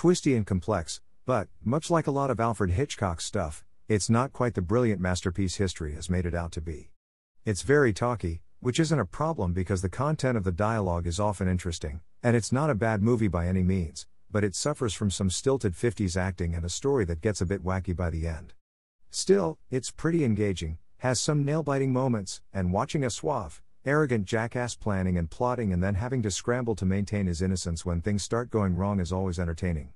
twisty and complex, but, much like a lot of Alfred Hitchcock stuff, it's not quite the brilliant masterpiece history has made it out to be. It's very talky, which isn't a problem because the content of the dialogue is often interesting, and it's not a bad movie by any means, but it suffers from some stilted 50s acting and a story that gets a bit wacky by the end. Still, it's pretty engaging, has some nail biting moments, and watching a suave, arrogant jackass planning and plotting and then having to scramble to maintain his innocence when things start going wrong is always entertaining.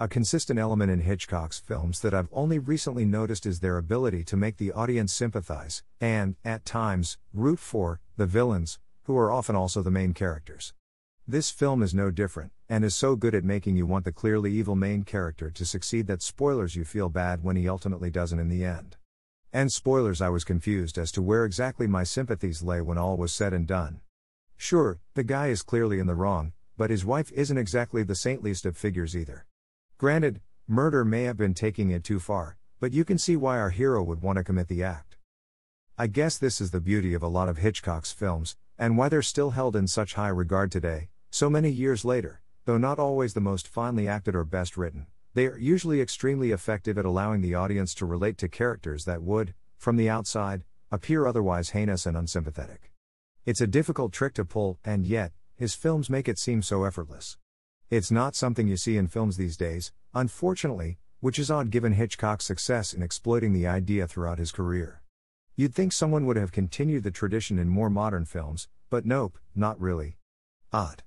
A consistent element in Hitchcock's films that I've only recently noticed is their ability to make the audience sympathize, and, at times, root for, the villains, who are often also the main characters. This film is no different, and is so good at making you want the clearly evil main character to succeed that spoilers you feel bad when he ultimately doesn't in the end. And spoilers I was confused as to where exactly my sympathies lay when all was said and done. Sure, the guy is clearly in the wrong, but his wife isn't exactly the saintliest of figures either. Granted, murder may have been taking it too far, but you can see why our hero would want to commit the act. I guess this is the beauty of a lot of Hitchcock's films, and why they're still held in such high regard today. So many years later, though not always the most finely acted or best written, they are usually extremely effective at allowing the audience to relate to characters that would, from the outside, appear otherwise heinous and unsympathetic. It's a difficult trick to pull, and yet, his films make it seem so effortless. It's not something you see in films these days, unfortunately, which is odd given Hitchcock's success in exploiting the idea throughout his career. You'd think someone would have continued the tradition in more modern films, but nope, not really. Odd.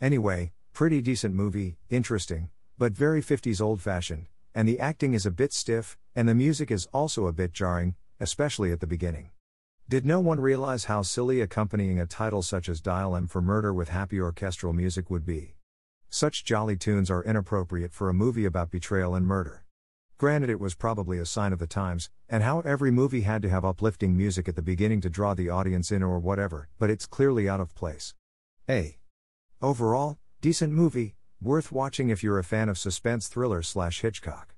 Anyway, pretty decent movie, interesting, but very 50s old fashioned, and the acting is a bit stiff, and the music is also a bit jarring, especially at the beginning. Did no one realize how silly accompanying a title such as Dial M for Murder with happy orchestral music would be? Such jolly tunes are inappropriate for a movie about betrayal and murder. Granted, it was probably a sign of the times, and how every movie had to have uplifting music at the beginning to draw the audience in or whatever, but it's clearly out of place. A. Overall, decent movie, worth watching if you're a fan of suspense thriller slash Hitchcock.